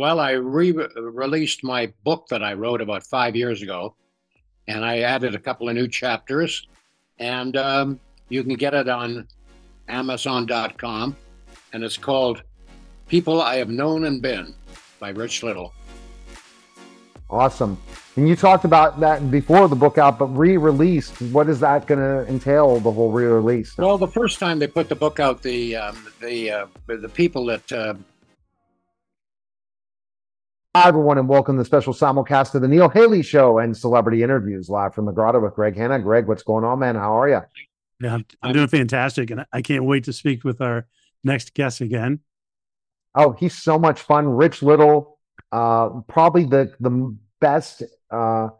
Well, I re-released my book that I wrote about five years ago, and I added a couple of new chapters, and um, you can get it on Amazon.com, and it's called "People I Have Known and Been" by Rich Little. Awesome. And you talked about that before the book out, but re-released. What is that going to entail? The whole re-release. Well, the first time they put the book out, the um, the uh, the people that. Uh... Hi everyone, and welcome to the special simulcast of the Neil Haley Show and celebrity interviews live from the Grotto with Greg Hanna. Greg, what's going on, man? How are you? Yeah, I'm, I'm doing fantastic, and I can't wait to speak with our next guest again. Oh, he's so much fun. Rich Little, uh, probably the the best uh,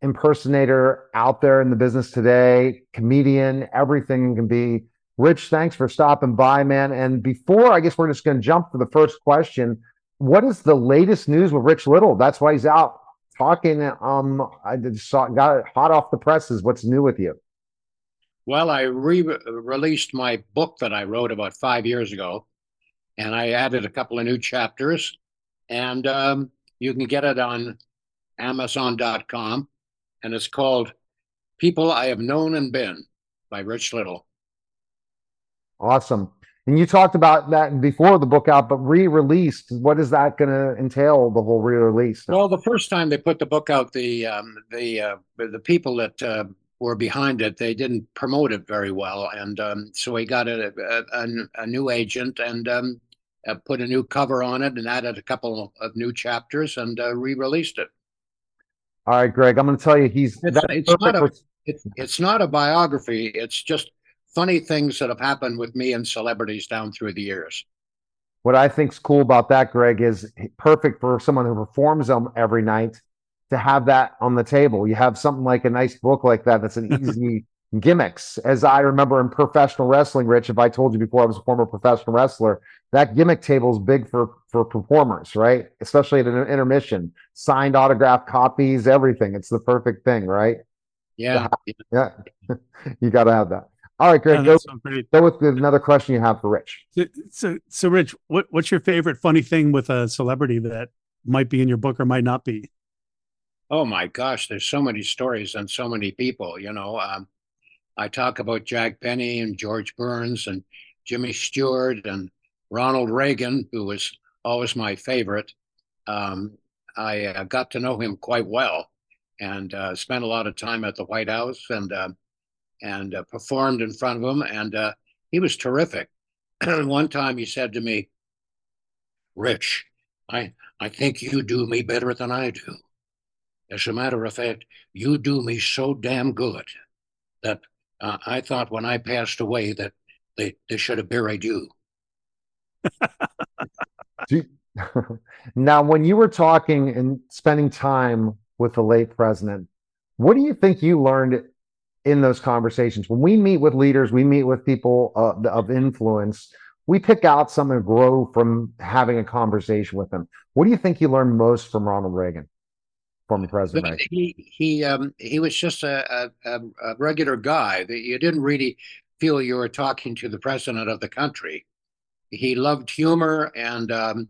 impersonator out there in the business today, comedian, everything can be. Rich, thanks for stopping by, man. And before, I guess we're just going to jump to the first question. What is the latest news with Rich Little? That's why he's out talking. Um, I just saw got it hot off the presses. What's new with you? Well, I re-released my book that I wrote about five years ago, and I added a couple of new chapters, and um, you can get it on Amazon.com, and it's called People I Have Known and Been by Rich Little. Awesome. And you talked about that before the book out, but re-released. What is that going to entail? The whole re-release. Well, the first time they put the book out, the um, the uh, the people that uh, were behind it, they didn't promote it very well, and um, so we got a, a, a new agent and um, uh, put a new cover on it and added a couple of new chapters and uh, re-released it. All right, Greg, I'm going to tell you he's it's, it's not a it's, it's not a biography. It's just funny things that have happened with me and celebrities down through the years. What I think's cool about that, Greg, is perfect for someone who performs them every night to have that on the table. You have something like a nice book like that that's an easy gimmicks. As I remember in professional wrestling, Rich, if I told you before I was a former professional wrestler, that gimmick table is big for for performers, right? Especially at an intermission, signed autograph copies, everything. It's the perfect thing, right? Yeah, yeah. you got to have that. All right, Greg. go, go with another question you have for Rich. So, so, so, Rich, what what's your favorite funny thing with a celebrity that might be in your book or might not be? Oh my gosh, there's so many stories and so many people. You know, um, I talk about Jack Benny and George Burns and Jimmy Stewart and Ronald Reagan, who was always my favorite. Um, I uh, got to know him quite well and uh, spent a lot of time at the White House and uh, and uh, performed in front of him. And uh, he was terrific. One time he said to me, "Rich, I I think you do me better than I do. As a matter of fact, you do me so damn good that uh, I thought when I passed away that they, they should have buried you. now, when you were talking and spending time with the late president, what do you think you learned in those conversations? When we meet with leaders, we meet with people uh, of influence, we pick out some and grow from having a conversation with them. What do you think you learned most from Ronald Reagan? former president. He he um, he was just a, a, a regular guy that you didn't really feel you were talking to the president of the country. He loved humor and um,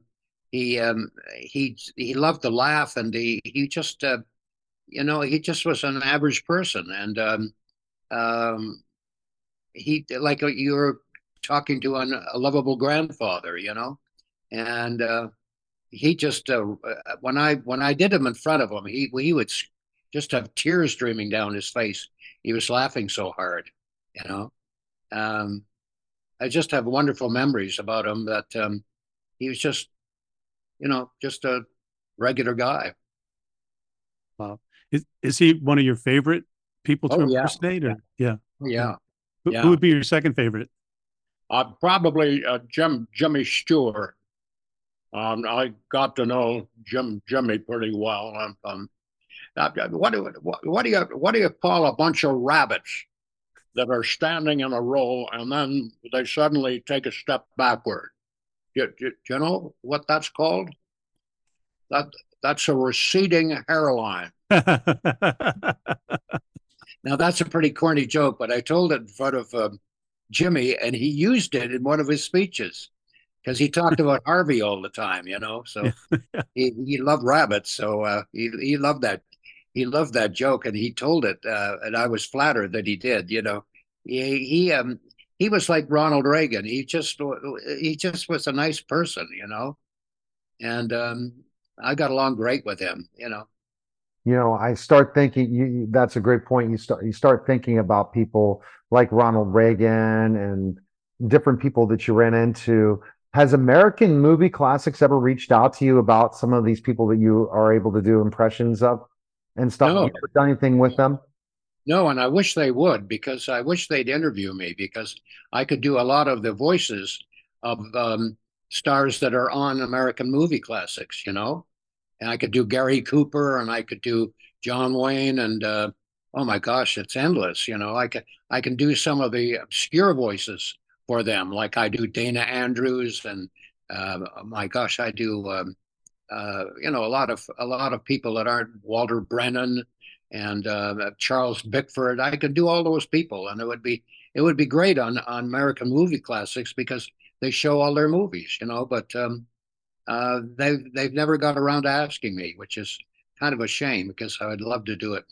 he um, he he loved to laugh and he he just uh, you know he just was an average person and um, um, he like you're talking to an, a lovable grandfather, you know, and uh, he just uh, uh, when I when I did him in front of him, he he would just have tears streaming down his face. He was laughing so hard, you know. Um, I just have wonderful memories about him. That um, he was just, you know, just a regular guy. Wow, is is he one of your favorite people to oh, impersonate? Yeah. Or yeah, yeah. Who, yeah. who would be your second favorite? Uh, probably uh, Jim Jimmy Stewart. Um, I got to know Jim Jimmy pretty well. Um, um, uh, what do what, what do you what do you call a bunch of rabbits that are standing in a row and then they suddenly take a step backward? Do, do, do you know what that's called? That that's a receding hairline. now that's a pretty corny joke, but I told it in front of um, Jimmy, and he used it in one of his speeches. because he talked about Harvey all the time, you know. So he he loved rabbits, so uh, he he loved that he loved that joke, and he told it, uh, and I was flattered that he did. You know, he he um he was like Ronald Reagan. He just he just was a nice person, you know, and um, I got along great with him. You know. You know, I start thinking you, that's a great point. You start you start thinking about people like Ronald Reagan and different people that you ran into. Has American Movie Classics ever reached out to you about some of these people that you are able to do impressions of and stuff? No. Have you ever done anything with them? No, and I wish they would because I wish they'd interview me because I could do a lot of the voices of um, stars that are on American movie classics, you know. And I could do Gary Cooper and I could do John Wayne and uh, oh my gosh, it's endless, you know. I can I can do some of the obscure voices for them, like I do Dana Andrews and uh, my gosh, I do um, uh, you know a lot of a lot of people that aren't Walter Brennan and uh, Charles Bickford. I could do all those people, and it would be it would be great on on American movie classics because they show all their movies, you know. But um, uh, they've they've never got around to asking me, which is kind of a shame because I would love to do it.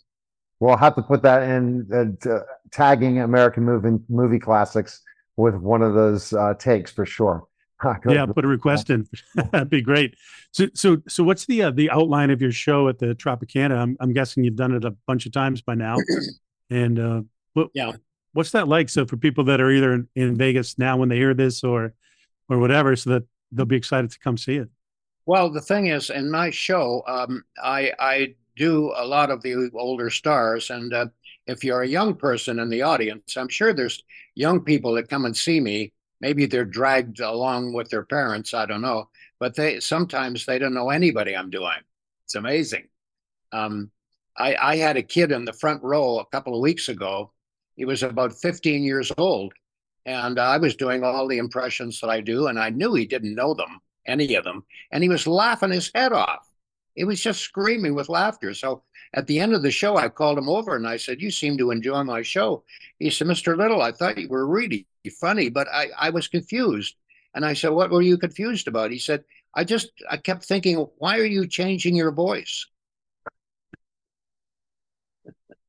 We'll have to put that in uh, tagging American movie movie classics with one of those uh, takes for sure. Yeah, put a request in. That'd be great. So, so, so what's the uh, the outline of your show at the Tropicana? I'm I'm guessing you've done it a bunch of times by now. And uh, what, Yeah. what's that like? So, for people that are either in, in Vegas now when they hear this, or or whatever, so that they'll be excited to come see it. Well, the thing is, in my show, um, I I do a lot of the older stars, and uh, if you're a young person in the audience, I'm sure there's young people that come and see me. Maybe they're dragged along with their parents. I don't know, but they sometimes they don't know anybody I'm doing. It's amazing. Um, I I had a kid in the front row a couple of weeks ago. He was about 15 years old, and I was doing all the impressions that I do, and I knew he didn't know them, any of them and he was laughing his head off. He was just screaming with laughter. So at the end of the show, I called him over and I said, You seem to enjoy my show. He said, Mr. Little, I thought you were really funny, but I, I was confused. And I said, What were you confused about? He said, I just, I kept thinking, Why are you changing your voice?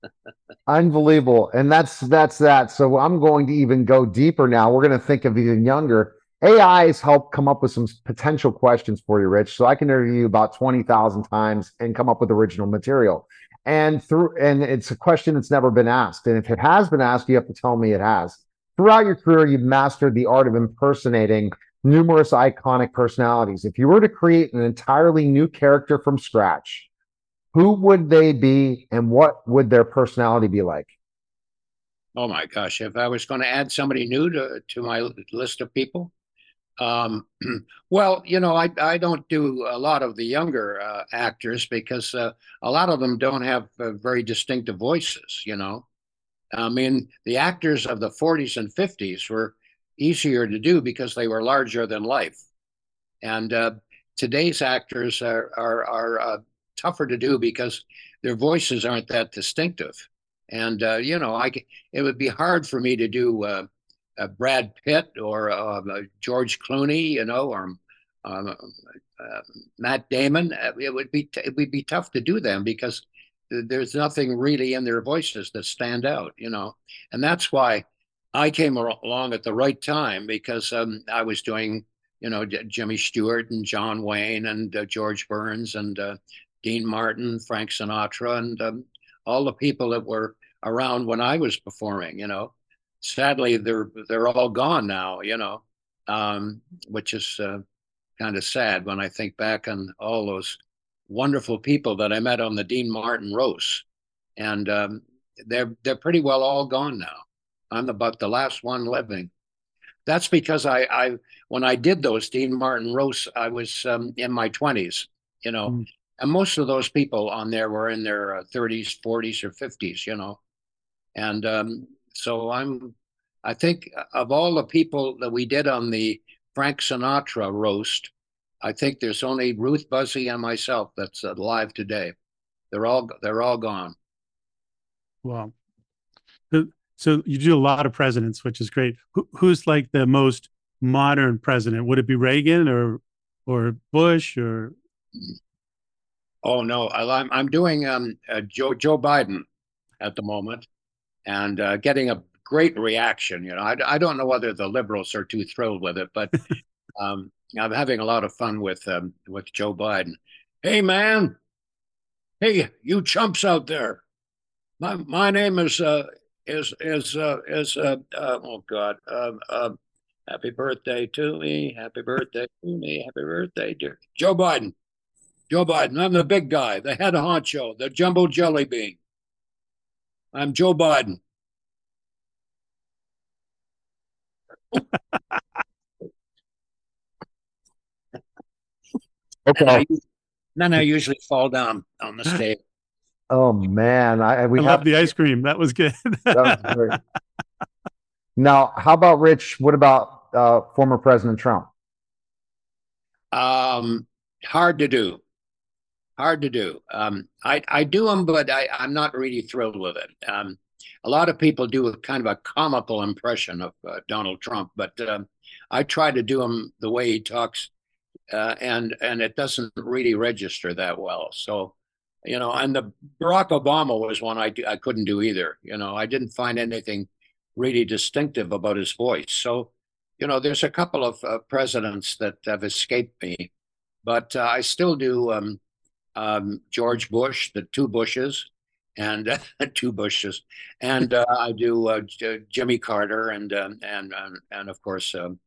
Unbelievable. And that's that's that. So I'm going to even go deeper now. We're going to think of even younger. AI has helped come up with some potential questions for you, Rich. So I can interview you about 20,000 times and come up with original material. And through and it's a question that's never been asked. And if it has been asked, you have to tell me it has. Throughout your career, you've mastered the art of impersonating numerous iconic personalities. If you were to create an entirely new character from scratch, who would they be and what would their personality be like? Oh my gosh, if I was going to add somebody new to, to my list of people, um, well, you know, I, I don't do a lot of the younger uh, actors because uh, a lot of them don't have uh, very distinctive voices, you know. I mean, the actors of the 40s and 50s were easier to do because they were larger than life. And uh, today's actors are, are, are uh, tougher to do because their voices aren't that distinctive. And, uh, you know, I it would be hard for me to do uh, Brad Pitt or uh, George Clooney, you know, or um, uh, Matt Damon. Uh, It would be it would be tough to do them because th- there's nothing really in their voices that stand out, you know, and that's why I came along at the right time because um, I was doing, you know, Jimmy Stewart and John Wayne and uh, George Burns and uh, Dean Martin, Frank Sinatra, and um, all the people that were around when I was performing, you know. Sadly they're they're all gone now you know um, which is uh, kind of sad when i think back on all those wonderful people that i met on the dean martin roast and um, they're they're pretty well all gone now. I'm about the last one living. That's because i i when i did those dean martin roasts i was um, in my 20s you know. Mm. And most of those people on there were in their uh, 30s 40s or 50s you know and um, so I'm, I think of all the people that we did on the Frank Sinatra roast, I think there's only Ruth Buzzi and myself that's alive today. They're all they're all gone. Wow. So, so you do a lot of presidents, which is great. Who, who's like the most modern president? Would it be Reagan or or Bush or Oh no, I- I'm I'm doing um uh, Joe Joe Biden at the moment, and uh, getting a great reaction. You know, I I don't know whether the liberals are too thrilled with it, but um, I'm having a lot of fun with um with Joe Biden. Hey man, hey you chumps out there, my my name is uh is is uh is uh, uh oh God um um happy birthday to me, happy birthday to me, happy birthday dear Joe Biden. Joe Biden. I'm the big guy, the head of honcho, the jumbo jelly bean. I'm Joe Biden. And I, Okay. then I usually fall down on the stage. Oh man, I we I have love the ice cream. That was good. that was great. Now, how about Rich? What about uh, former President Trump? Um, hard to do. Hard to do. Um, I I do them, but I I'm not really thrilled with it. Um, a lot of people do a kind of a comical impression of uh, Donald Trump, but um, I try to do him the way he talks, uh, and and it doesn't really register that well. So, you know, and the Barack Obama was one I I couldn't do either. You know, I didn't find anything really distinctive about his voice. So, you know, there's a couple of uh, presidents that have escaped me, but uh, I still do um, um, George Bush, the two Bushes, and two Bushes, and uh, I do uh, Jimmy Carter, and um, and and and of course um,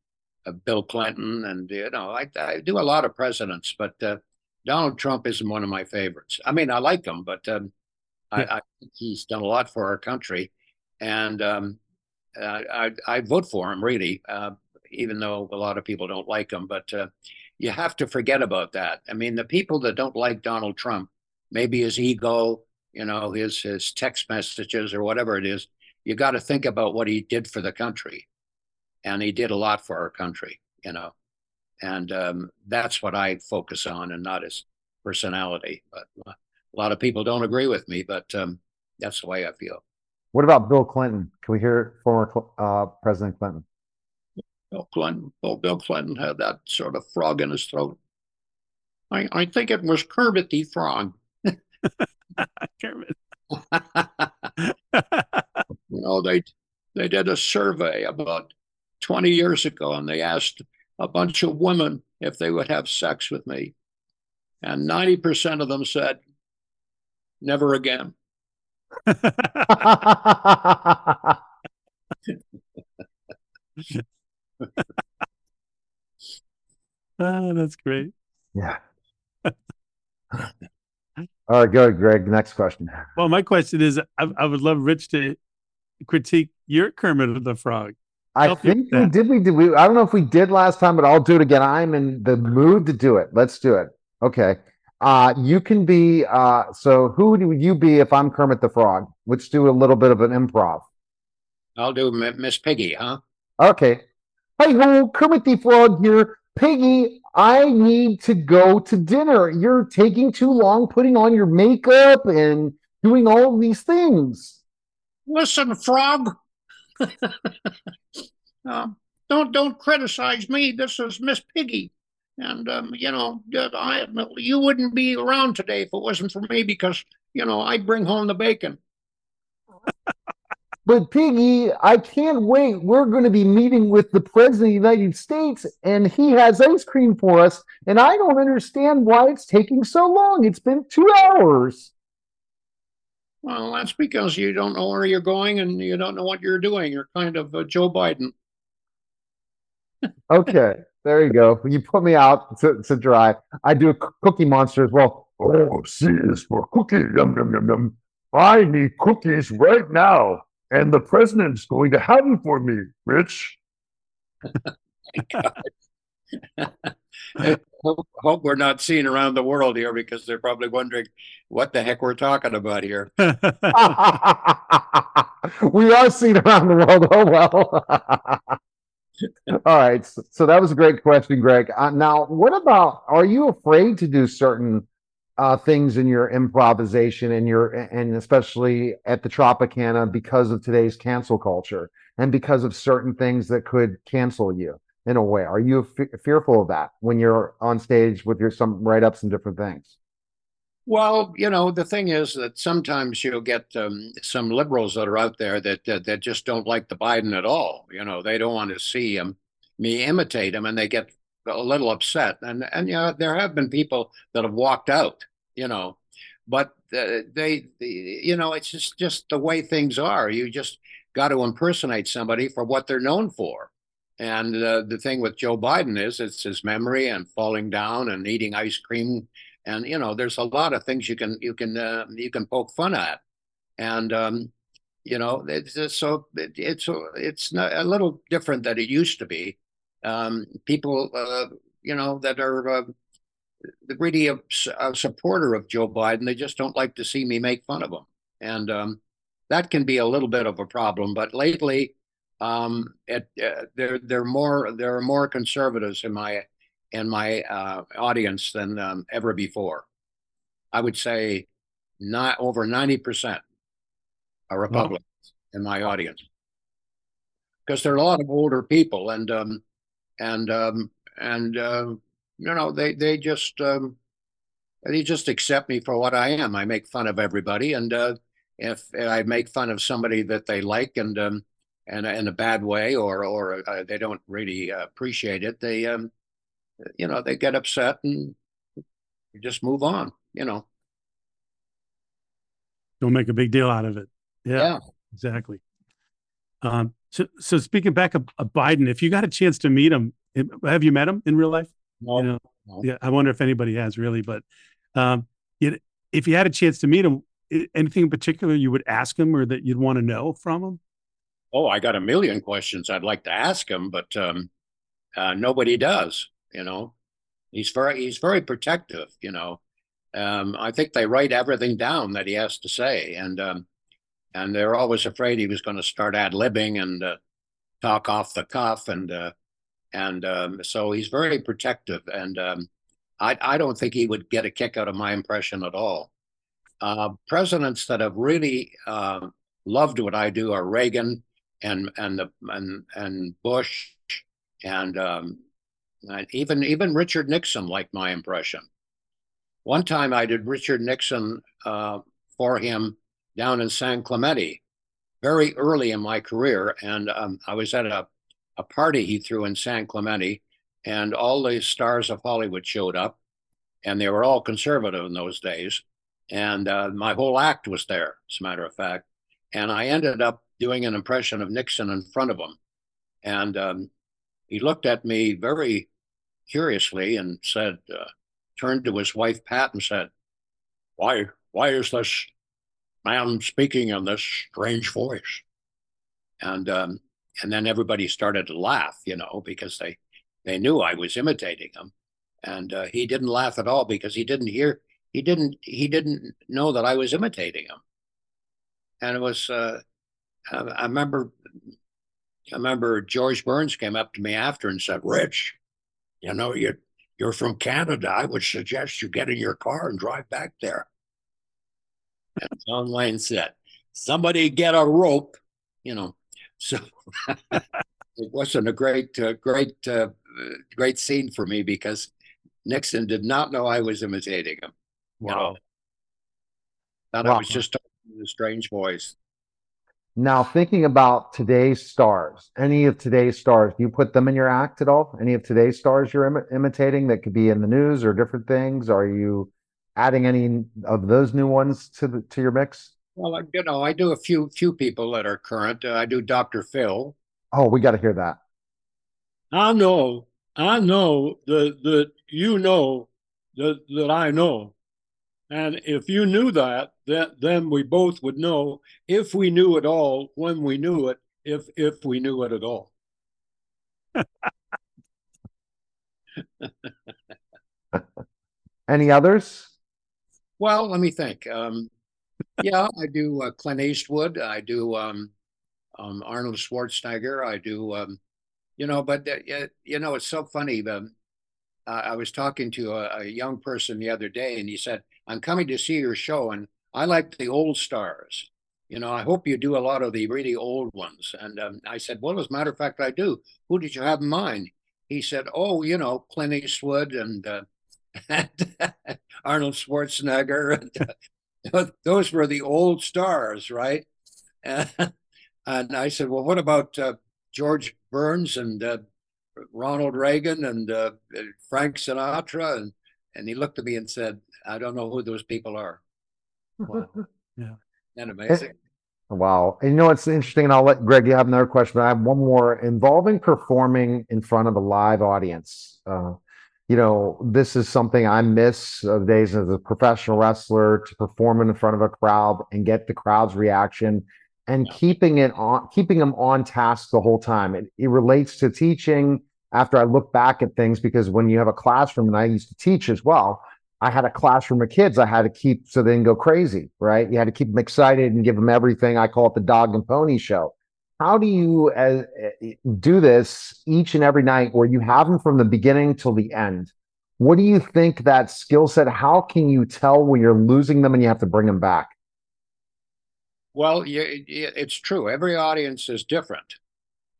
uh, Bill Clinton, and you know I, I do a lot of presidents, but uh, Donald Trump isn't one of my favorites. I mean, I like him, but um, I, I think he's done a lot for our country, and um, I I vote for him really, uh, even though a lot of people don't like him, but. You have to forget about that. I mean, the people that don't like Donald Trump, maybe his ego, you know, his his text messages or whatever it is, you got to think about what he did for the country, and he did a lot for our country, you know, and um, that's what I focus on, and not his personality. But a lot of people don't agree with me, but um, that's the way I feel. What about Bill Clinton? Can we hear former uh, President Clinton? Bill Clinton, well, Bill Clinton had that sort of frog in his throat. I, I think it was Kermit the Frog. Kermit. You know, they they did a survey about 20 years ago and they asked a bunch of women if they would have sex with me. And 90% of them said, never again. Ah, that's great. yeah. All right, go ahead, Greg. Next question. Well, my question is, I, I would love Rich to critique your Kermit of the Frog. I Help think we did. We did. We. I don't know if we did last time, but I'll do it again. I'm in the mood to do it. Let's do it. Okay. Uh, you can be. Uh, so who would you be if I'm Kermit the Frog? Let's do a little bit of an improv. I'll do M- Miss Piggy, huh? Okay. Hi ho, Kermit the Frog here. Piggy, I need to go to dinner. You're taking too long putting on your makeup and doing all of these things. Listen, Frog. um, don't don't criticize me. This is Miss Piggy, and um, you know I you wouldn't be around today if it wasn't for me because you know I bring home the bacon. But Piggy, I can't wait. We're going to be meeting with the President of the United States, and he has ice cream for us. And I don't understand why it's taking so long. It's been two hours. Well, that's because you don't know where you're going and you don't know what you're doing. You're kind of uh, Joe Biden. Okay, there you go. You put me out to, to dry. I do a cookie monster as well. Oh, C is for cookie. Yum, yum, yum, yum. I need cookies right now. And the president's going to have it for me, Rich. hope, hope we're not seen around the world here because they're probably wondering what the heck we're talking about here. we are seen around the world. Oh well. All right. So, so that was a great question, Greg. Uh, now, what about? Are you afraid to do certain uh, things in your improvisation and your and especially at the Tropicana because of today's cancel culture and because of certain things that could cancel you? in a way? Are you fe- fearful of that when you're on stage with your some write-ups and different things? Well, you know, the thing is that sometimes you'll get um, some liberals that are out there that, that that just don't like the Biden at all. You know, they don't want to see him, me imitate him, and they get a little upset. And and you know, there have been people that have walked out. You know, but uh, they, the, you know, it's just just the way things are. You just got to impersonate somebody for what they're known for. And uh, the thing with Joe Biden is it's his memory and falling down and eating ice cream and you know there's a lot of things you can you can uh, you can poke fun at and um, you know it's just so it, it's it's not a little different than it used to be um, people uh, you know that are uh, really a, a, supporter of joe biden they just don't like to see me make fun of them. and um, that can be a little bit of a problem but lately um, it, uh, there there more there are more conservatives in my in my uh, audience than um, ever before. I would say not over 90% are Republicans in my audience because there are a lot of older people and um, and um, and uh, you know they they just um, they just accept me for what I am. I make fun of everybody, and uh, if I make fun of somebody that they like and um, and in a bad way or or uh, they don't really appreciate it, they um, you know, they get upset and just move on, you know. Don't make a big deal out of it. Yeah, Yeah. exactly. Um, so, so speaking back of, of Biden, if you got a chance to meet him, have you met him in real life? No, You know, no. yeah, I wonder if anybody has really, but um, you, if you had a chance to meet him, anything in particular you would ask him or that you'd want to know from him? Oh, I got a million questions I'd like to ask him, but um, uh, nobody does. You know, he's very he's very protective. You know, um, I think they write everything down that he has to say, and um, and they're always afraid he was going to start ad libbing and uh, talk off the cuff, and uh, and um, so he's very protective, and um, I I don't think he would get a kick out of my impression at all. Uh, presidents that have really uh, loved what I do are Reagan and and the and and Bush and um, and even even Richard Nixon liked my impression. One time I did Richard Nixon uh, for him down in San Clemente, very early in my career, and um, I was at a a party he threw in San Clemente, and all the stars of Hollywood showed up, and they were all conservative in those days, and uh, my whole act was there, as a matter of fact, and I ended up doing an impression of Nixon in front of him, and um, he looked at me very curiously and said, uh, turned to his wife Pat and said, "Why, why is this man speaking in this strange voice?" And um, and then everybody started to laugh, you know, because they they knew I was imitating him, and uh, he didn't laugh at all because he didn't hear he didn't he didn't know that I was imitating him, and it was uh, I, I remember I remember George Burns came up to me after and said, "Rich, you know you you're from Canada. I would suggest you get in your car and drive back there." And John Wayne said, "Somebody get a rope," you know. So it wasn't a great, uh, great, uh, great scene for me because Nixon did not know I was imitating him. You know, thought I was just talking in a strange voice. Now, thinking about today's stars, any of today's stars, do you put them in your act at all? Any of today's stars you're imi- imitating that could be in the news or different things? Are you adding any of those new ones to the to your mix? Well, I, you know, I do a few few people that are current. Uh, I do Dr. Phil. Oh, we got to hear that. I know, I know that that you know that that I know. And if you knew that, that then we both would know if we knew it all, when we knew it, if if we knew it at all. Any others? Well, let me think. Um, yeah, I do uh, Clint Eastwood. I do um, um, Arnold Schwarzenegger. I do, um, you know, but uh, you know, it's so funny. Um, uh, I was talking to a, a young person the other day, and he said, "I'm coming to see your show, and I like the old stars. You know, I hope you do a lot of the really old ones." And um, I said, "Well, as a matter of fact, I do. Who did you have in mind?" he said, "Oh, you know, Clint Eastwood and, uh, and Arnold Schwarzenegger, and uh, those were the old stars, right?" And, and I said, "Well, what about uh, George Burns and uh, Ronald Reagan and uh, Frank Sinatra?" And and he looked at me and said, "I don't know who those people are." Wow. Yeah. Isn't that amazing? Wow. And you know, it's interesting, and I'll let Greg, you have another question, but I have one more involving performing in front of a live audience. Uh, you know, this is something I miss of days as a professional wrestler to perform in front of a crowd and get the crowd's reaction and Yeah. keeping it on, keeping them on task the whole time. It, it relates to teaching after I look back at things because when you have a classroom, and I used to teach as well, I had a classroom of kids I had to keep so they didn't go crazy, right? You had to keep them excited and give them everything. I call it the dog and pony show. How do you uh, do this each and every night where you have them from the beginning till the end? What do you think that skill set? How can you tell when you're losing them and you have to bring them back? Well, it's true. Every audience is different.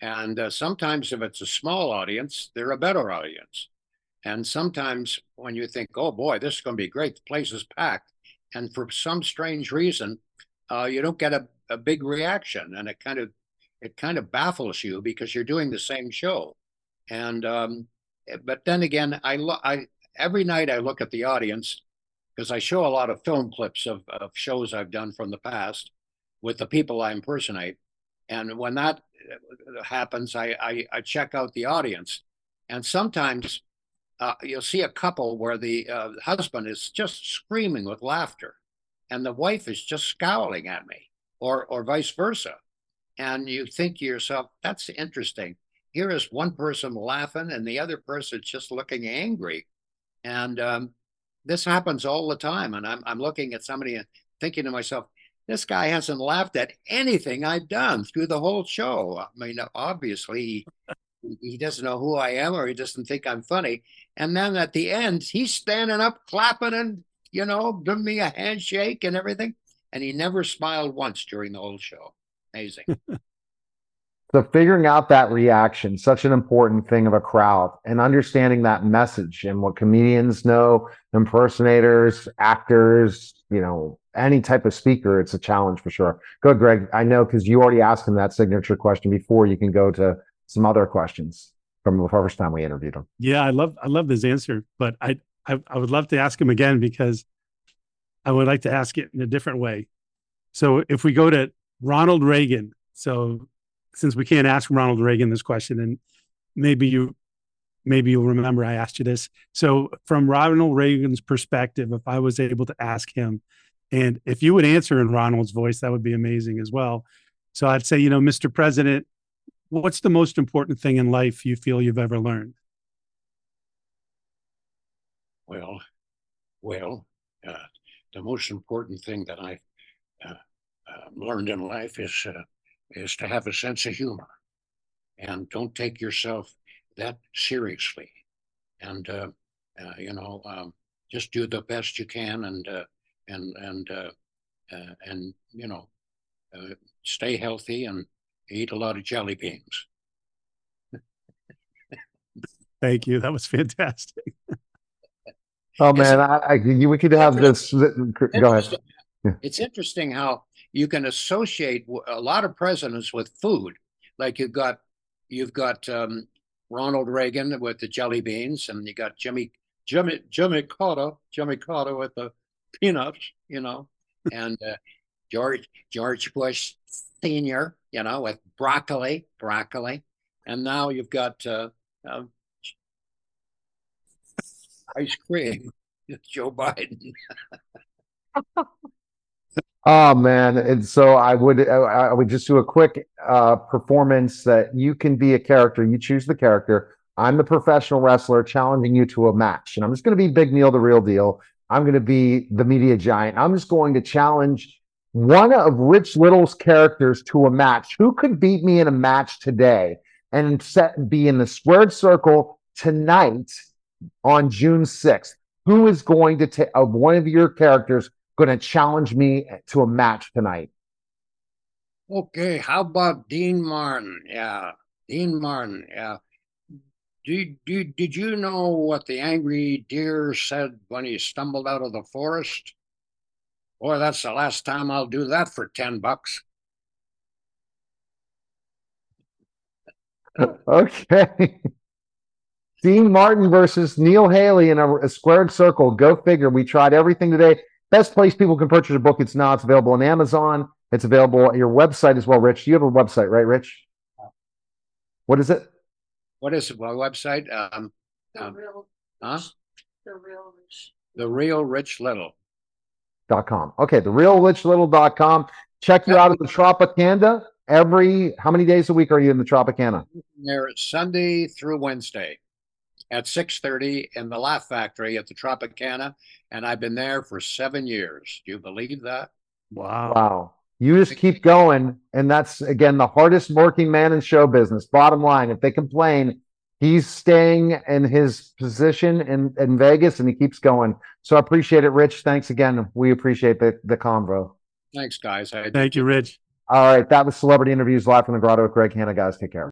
And uh, sometimes, if it's a small audience, they're a better audience. And sometimes, when you think, oh boy, this is going to be great, the place is packed. And for some strange reason, uh, you don't get a, a big reaction. And it kind of it kind of baffles you because you're doing the same show. And um, eh, but then again, I look I every night I look at the audience because I show a lot of film clips of, of shows I've done from the past with the people I impersonate. And when that uh, happens, I, I, I check out the audience. And sometimes uh, you'll see a couple where the uh, husband is just screaming with laughter and the wife is just scowling at me, or, or vice versa. And you think to yourself, that's interesting. Here is one person laughing and the other person just looking angry. And um, this happens all the time. And I'm, I'm looking at somebody and thinking to myself, this guy hasn't laughed at anything I've done through the whole show. I mean, obviously, he doesn't know who I am or he doesn't think I'm funny. And then at the end, he's standing up, clapping and, you know, giving me a handshake and everything. And he never smiled once during the whole show. Amazing. So figuring out that reaction, such an important thing of a crowd and understanding that message and what comedians know, impersonators, actors, you know, any type of speaker, it's a challenge for sure. Go, Greg. I know because you already asked him that signature question before. You can go to some other questions from the first time we interviewed him. Yeah, I love I love this answer, but I, I I would love to ask him again because I would like to ask it in a different way. So if we go to Ronald Reagan, so since we can't ask Ronald Reagan this question, and maybe you maybe you'll remember I asked you this. So from Ronald Reagan's perspective, if I was able to ask him, and if you would answer in Ronald's voice, that would be amazing as well. So I'd say, you know, Mr. President, what's the most important thing in life you feel you've ever learned? Well, well, uh, the most important thing that uh, uh, learned in life is uh, is to have a sense of humor, and don't take yourself that seriously, and uh, uh, you know, um, just do the best you can, and uh, and and uh, uh, and you know, uh, stay healthy and eat a lot of jelly beans. Thank you. That was fantastic. Oh man, I, I we could have this. Go ahead. It's interesting how you can associate a lot of presidents with food. Like you've got you've got um, Ronald Reagan with the jelly beans, and you got Jimmy Jimmy Jimmy Carter Jimmy Carter with the peanuts, you know, and uh, George George Bush Senior, you know, with broccoli broccoli, and now you've got uh, um, ice cream. Joe Biden. Oh man, and so I would I would just do a quick uh performance that you can be a character. You choose the character. I'm the professional wrestler challenging you to a match, and I'm just going to be Big Neil, the real deal. I'm going to be the media giant. I'm just going to challenge one of Rich Little's characters to a match. Who could beat me in a match today and set be in the squared circle tonight on June 6th? Who is going to take of one of your characters going to challenge me to a match tonight. Okay, how about Dean Martin? Yeah, Dean Martin. Yeah, Did, did, did you know what the angry deer said when he stumbled out of the forest? Boy, that's the last time I'll do that for ten bucks. Okay. Dean Martin versus Neil Haley in a, a squared circle. Go figure. We tried everything today. Best place people can purchase a book. It's now. It's available on Amazon. It's available at your website as well, Rich. You have a website, right, Rich? What is it? What is it, my website? Um, The Um, real, huh? the real rich. The Real Rich Little. Dot com. Okay, the realrichlittle.com. Check you out at the Tropicana every how many days a week are you in the Tropicana? There Sunday through Wednesday at six thirty in the Laugh Factory at the Tropicana, and I've been there for seven years. Do you believe that? Wow. Wow. You just keep going. And that's again the hardest working man in show business. Bottom line, if they complain, he's staying in his position in, in Vegas and he keeps going. So I appreciate it, Rich. Thanks again. We appreciate the, the convo. Thanks, guys. I Thank you, Rich. All right. That was Celebrity Interviews live from the Grotto with Greg Hanna, guys. Take care.